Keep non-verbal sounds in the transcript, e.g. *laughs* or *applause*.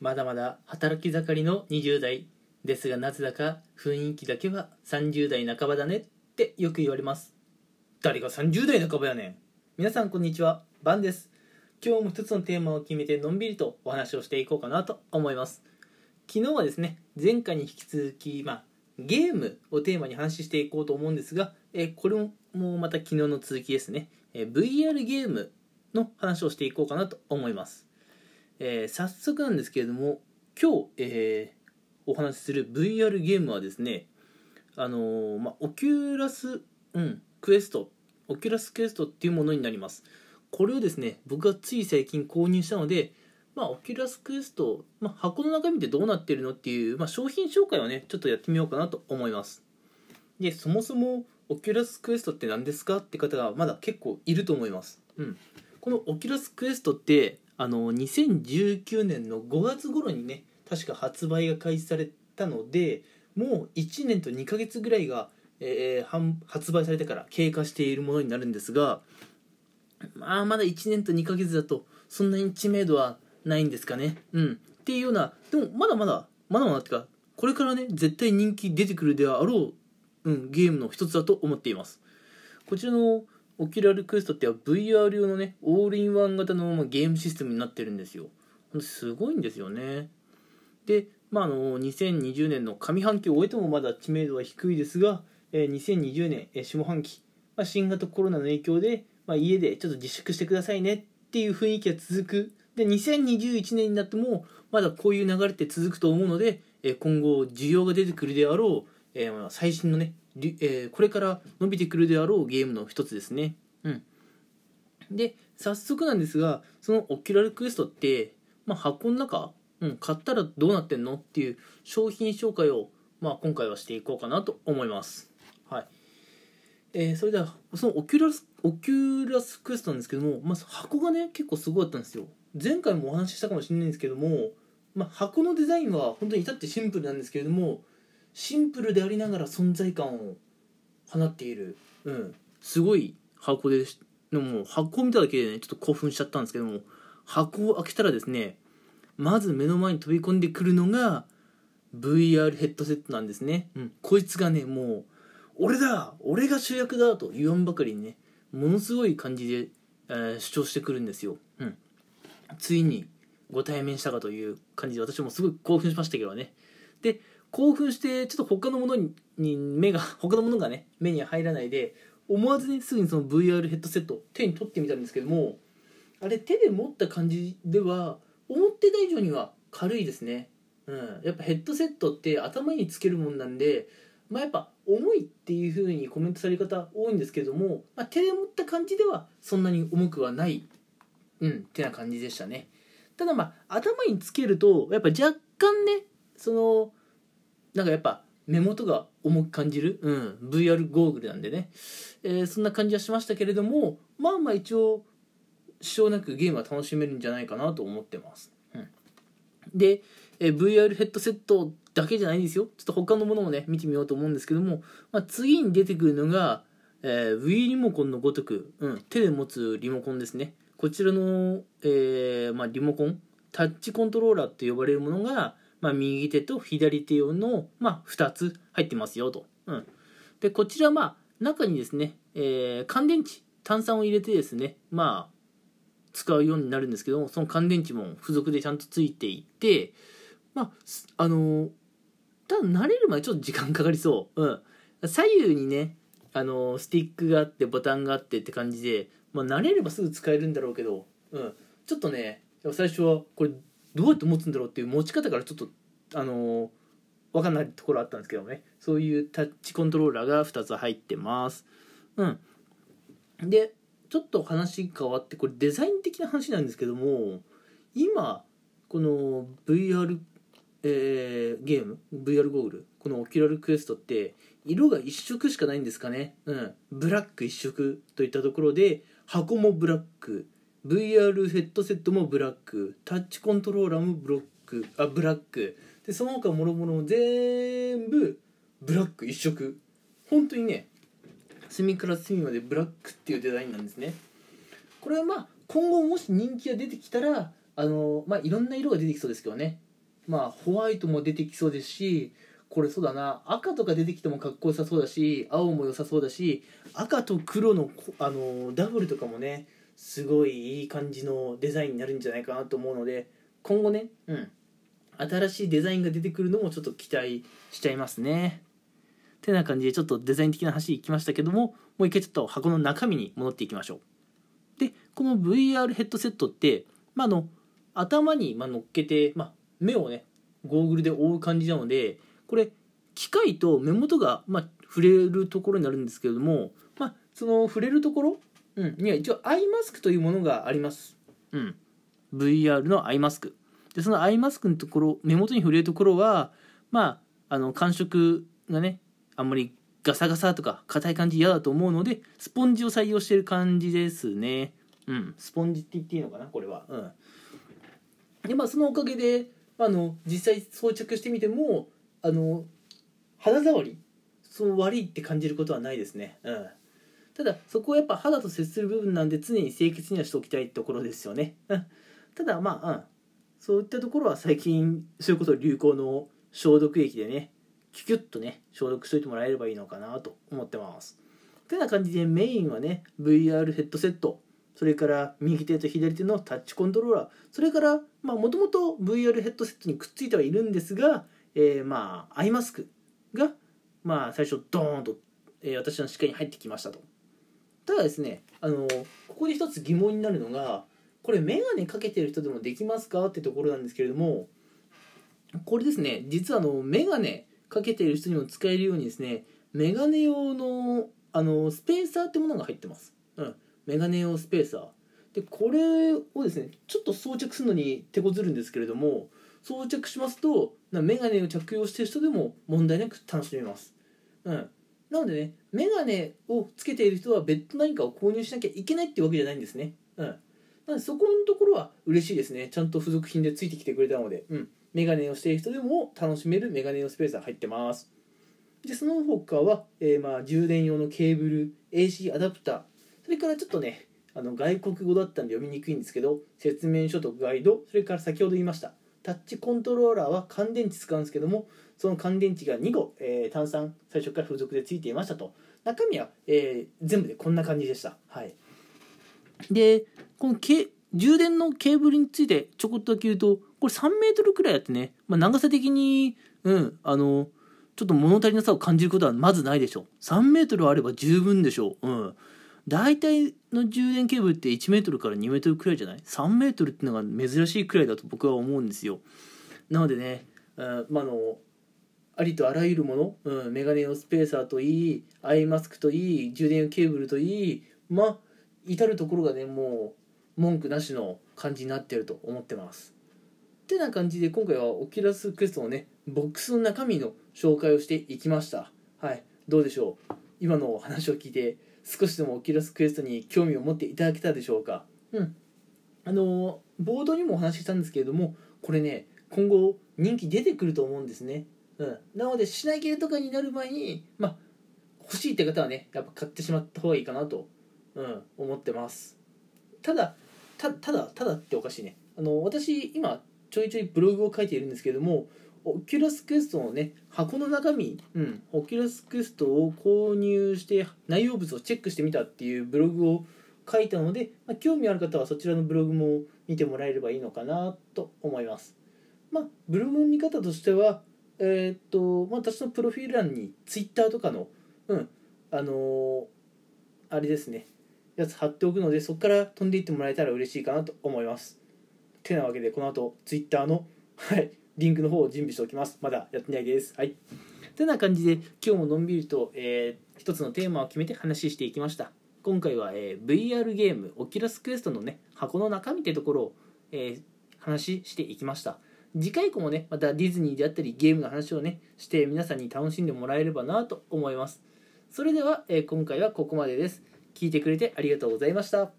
まだまだ働き盛りの20代ですがなぜだか雰囲気だけは30代半ばだねってよく言われます。誰が30代半ばやねん。皆さんこんにちは。バンです。今日も一つのテーマを決めてのんびりとお話をしていこうかなと思います。昨日はですね前回に引き続き、まあ、ゲームをテーマに話していこうと思うんですが、えこれもまた昨日の続きですね、え VR ゲームの話をしていこうかなと思います。えー早速なんですけれども今日、えーお話しする VR ゲームはですねあのーまあオキュラス、うん、クエストオキュラスクエストっていうものになります。これをですね僕がつい最近購入したのでまあ、オキュラスクエスト、まあ、箱の中身ってどうなってるのっていう、まあ、商品紹介をねちょっとやってみようかなと思います。でそもそもオキュラスクエストって何ですかって方がまだ結構いると思います、うん、このオキュラスクエストってあの2019年の5月頃にね確か発売が開始されたのでもう1年と2ヶ月ぐらいが、えー発売されてから経過しているものになるんですがまあまだ1年と2ヶ月だとそんなに知名度はないんですかね。うん。っていうようなでもまだまだまだまだってかこれからね絶対人気出てくるであろう、うん、ゲームの一つだと思っています。こちらのオキュラスクエストっては VR 用のねオールインワン型のゲームシステムになってるんですよ。すごいんですよね。でまああの2020年の上半期を終えてもまだ知名度は低いですが、えー2020年、えー下半期、まあ、新型コロナの影響で、まあ、家でちょっと自粛してくださいねっていう雰囲気が続く。で2021年になってもまだこういう流れって続くと思うので、えー今後需要が出てくるであろう、えー最新のね、えーこれから伸びてくるであろうゲームの一つですね。うん。で早速なんですがそのオキュラスクエストって、まあ、箱の中、うん、買ったらどうなってんの？っていう商品紹介を、まあ、今回はしていこうかなと思います。はい。えーそれではそのオキュラスオキュラスクエストなんですけども、まず箱がね結構すごかったんですよ。前回もお話ししたかもしれないんですけども、まあ、箱のデザインは本当に至ってシンプルなんですけれどもシンプルでありながら存在感を放っている、うん、すごい箱でしでも箱を見ただけでねちょっと興奮しちゃったんですけども箱を開けたらですねまず目の前に飛び込んでくるのが VR ヘッドセットなんですね、うん、こいつがねもう俺だ俺が主役だと言わんばかりにねものすごい感じで、えー主張してくるんですよ、うん、ついにご対面したかという感じで私もすごい興奮しましたけどね。で興奮してちょっと他のものに目が *laughs* 他のものがね目に入らないで思わずねすぐにその VR ヘッドセット手に取ってみたんですけどもあれ手で持った感じでは思ってた以上には軽いですね。うん。やっぱヘッドセットって頭につけるもんなんでまあやっぱ重いっていう風にコメントされる方多いんですけども、まあ、手で持った感じではそんなに重くはないうんってな感じでしたね。ただまあ頭につけるとやっぱ若干ねそのなんかやっぱ目元が重く感じる、うん、VR ゴーグルなんでね、えーそんな感じはしましたけれどもまあまあ一応支障なくゲームは楽しめるんじゃないかなと思ってます、うん、で、えー VR ヘッドセットだけじゃないんですよ。ちょっと他のものもね見てみようと思うんですけども、まあ、次に出てくるのが、えー Wii リモコンのごとく、うん、手で持つリモコンですね。こちらの、えーまあ、リモコンタッチコントローラーと呼ばれるものが、まあ、右手と左手用の、まあ、2つ入ってますよと、うん、でこちらまあ中にですね、えー乾電池炭酸を入れてですねまあ使うようになるんですけどもその乾電池も付属でちゃんとついていてまああのーただ慣れるまでちょっと時間かかりそう、うん、左右にねあのスティックがあってボタンがあってって感じで、まあ、慣れればすぐ使えるんだろうけど、うん、ちょっとね最初はこれどうやって持つんだろうっていう持ち方からちょっとあの分かんないところあったんですけどね。そういうタッチコントローラーが2つ入ってます。うん。でちょっと話変わってこれデザイン的な話なんですけども今この VR、えーゲーム VR ゴーグルこのオキュラスクエストって色が一色しかないんですかね。うん。ブラック一色といったところで箱もブラック VR ヘッドセットもブラックタッチコントローラーもブロックあブラック。でその他もろもろも全部ブラック一色。本当にね隅から隅までブラックっていうデザインなんですね。これはまあ今後もし人気が出てきたらあのまあいろんな色が出てきそうですけどね。まあホワイトも出てきそうですしこれそうだな。赤とか出てきてもかっこよさそうだし青も良さそうだし赤と黒のあのダブルとかもねすごいいい感じのデザインになるんじゃないかなと思うので今後ね、うん、新しいデザインが出てくるのもちょっと期待しちゃいますね。てな感じでちょっとデザイン的な話いきましたけどももう一回ちょっと箱の中身に戻っていきましょう。でこの VR ヘッドセットって、まあ、の頭にま乗っけて、まあ、目をねゴーグルで覆う感じなのでこれ機械と目元が、まあ、触れるところになるんですけれども、まあ、その触れるところ、うん、には一応アイマスクというものがあります。うん、VR のアイマスクでそのアイマスクのところ目元に触れるところはまああの感触がねあんまりガサガサとか硬い感じ嫌だと思うのでスポンジを採用してる感じですね。うん。スポンジって言っていいのかなこれは。うん。でまあそのおかげであの実際装着してみてもあの肌触りそう悪いって感じることはないですね。うん。ただそこはやっぱ肌と接する部分なんで常に清潔にはしておきたいところですよね。うん。ただまあ、うん、そういったところは最近そういうこと流行の消毒液でねキュキュッとね消毒しといてもらえればいいのかなと思ってます。てな感じでメインはね VR ヘッドセット。それから右手と左手のタッチコントローラー。それからまあもともと VR ヘッドセットにくっついてはいるんですが、えーまあアイマスクがまあ最初ドーンと、えー私の視界に入ってきましたと。ただですねあのここで一つ疑問になるのがこれ眼鏡かけてる人でもできますかってところなんですけれどもこれですね実はあの眼鏡かけてる人にも使えるようにですね眼鏡用のあのスペーサーってものが入ってます、うん、眼鏡用スペーサー。でこれをですねちょっと装着するのに手こずるんですけれども装着しますとな眼鏡を着用してる人でも問題なく楽しめます、うん、なのでね眼鏡をつけている人は別途何かを購入しなきゃいけないってわけじゃないんですね、うん、なのでそこのところは嬉しいですね。ちゃんと付属品でついてきてくれたので、うん、メガネをしている人でも楽しめるメガネ用スペースが入ってます。でその他は、えーま、充電用のケーブル AC アダプター。それからちょっとねあの外国語だったんで読みにくいんですけど説明書とガイド。それから先ほど言いましたタッチコントローラーは乾電池使うんですけどもその乾電池が2個、えー単3最初から付属でついていましたと。中身は、えー全部でこんな感じでした。はい。でこのけ充電のケーブルについてちょこっとだけ言うとこれ3メートルくらいあってね、まあ、長さ的にうんあのちょっと物足りなさを感じることはまずないでしょう。3メートルあれば十分でしょう。うん。大体の充電ケーブルって1メートルから2メートルくらいじゃない？3メートルっていうのが珍しいくらいだと僕は思うんですよ。なのでね、うんまあ、あのありとあらゆるもの、うん、メガネ用スペーサーといいアイマスクといい充電ケーブルといいまあ至る所がねもう文句なしの感じになってると思ってます。ってな感じで今回は Oculus Quest のねボックスの中身の紹介をしていきました。はい。どうでしょう？今の話を聞いて少しでも Oculus Quest に興味を持っていただけたでしょうか？うん。あの冒頭にもお話ししたんですけれどもこれね今後人気出てくると思うんですね。うん。なので品切れとかになる前にまあ欲しいって方はねやっぱ買ってしまった方がいいかなと、うん、思ってます。ただたただただっておかしいね。あの私今ちょいちょいブログを書いているんですけれども Oculus Quest のね箱の中身、うん、 Oculus Quest を購入して内容物をチェックしてみたっていうブログを書いたので、まあ、興味ある方はそちらのブログも見てもらえればいいのかなと思います。まあブログの見方としてはえーっと、まあ、私のプロフィール欄にツイッターとかのうんあのーあれですねやつ貼っておくのでそこから飛んでいってもらえたら嬉しいかなと思います。てなわけでこの後ツイッターのはいリンクの方を準備しておきます。まだやってないです。はい。てな感じで今日ものんびりと、えー一つのテーマを決めて話していきました。今回は、えー VR ゲームオキュラスクエストのね箱の中身ってところを、えー話していきました。次回以降もねまたディズニーであったりゲームの話をねして皆さんに楽しんでもらえればなと思います。それでは、えー今回はここまでです。聞いてくれてありがとうございました。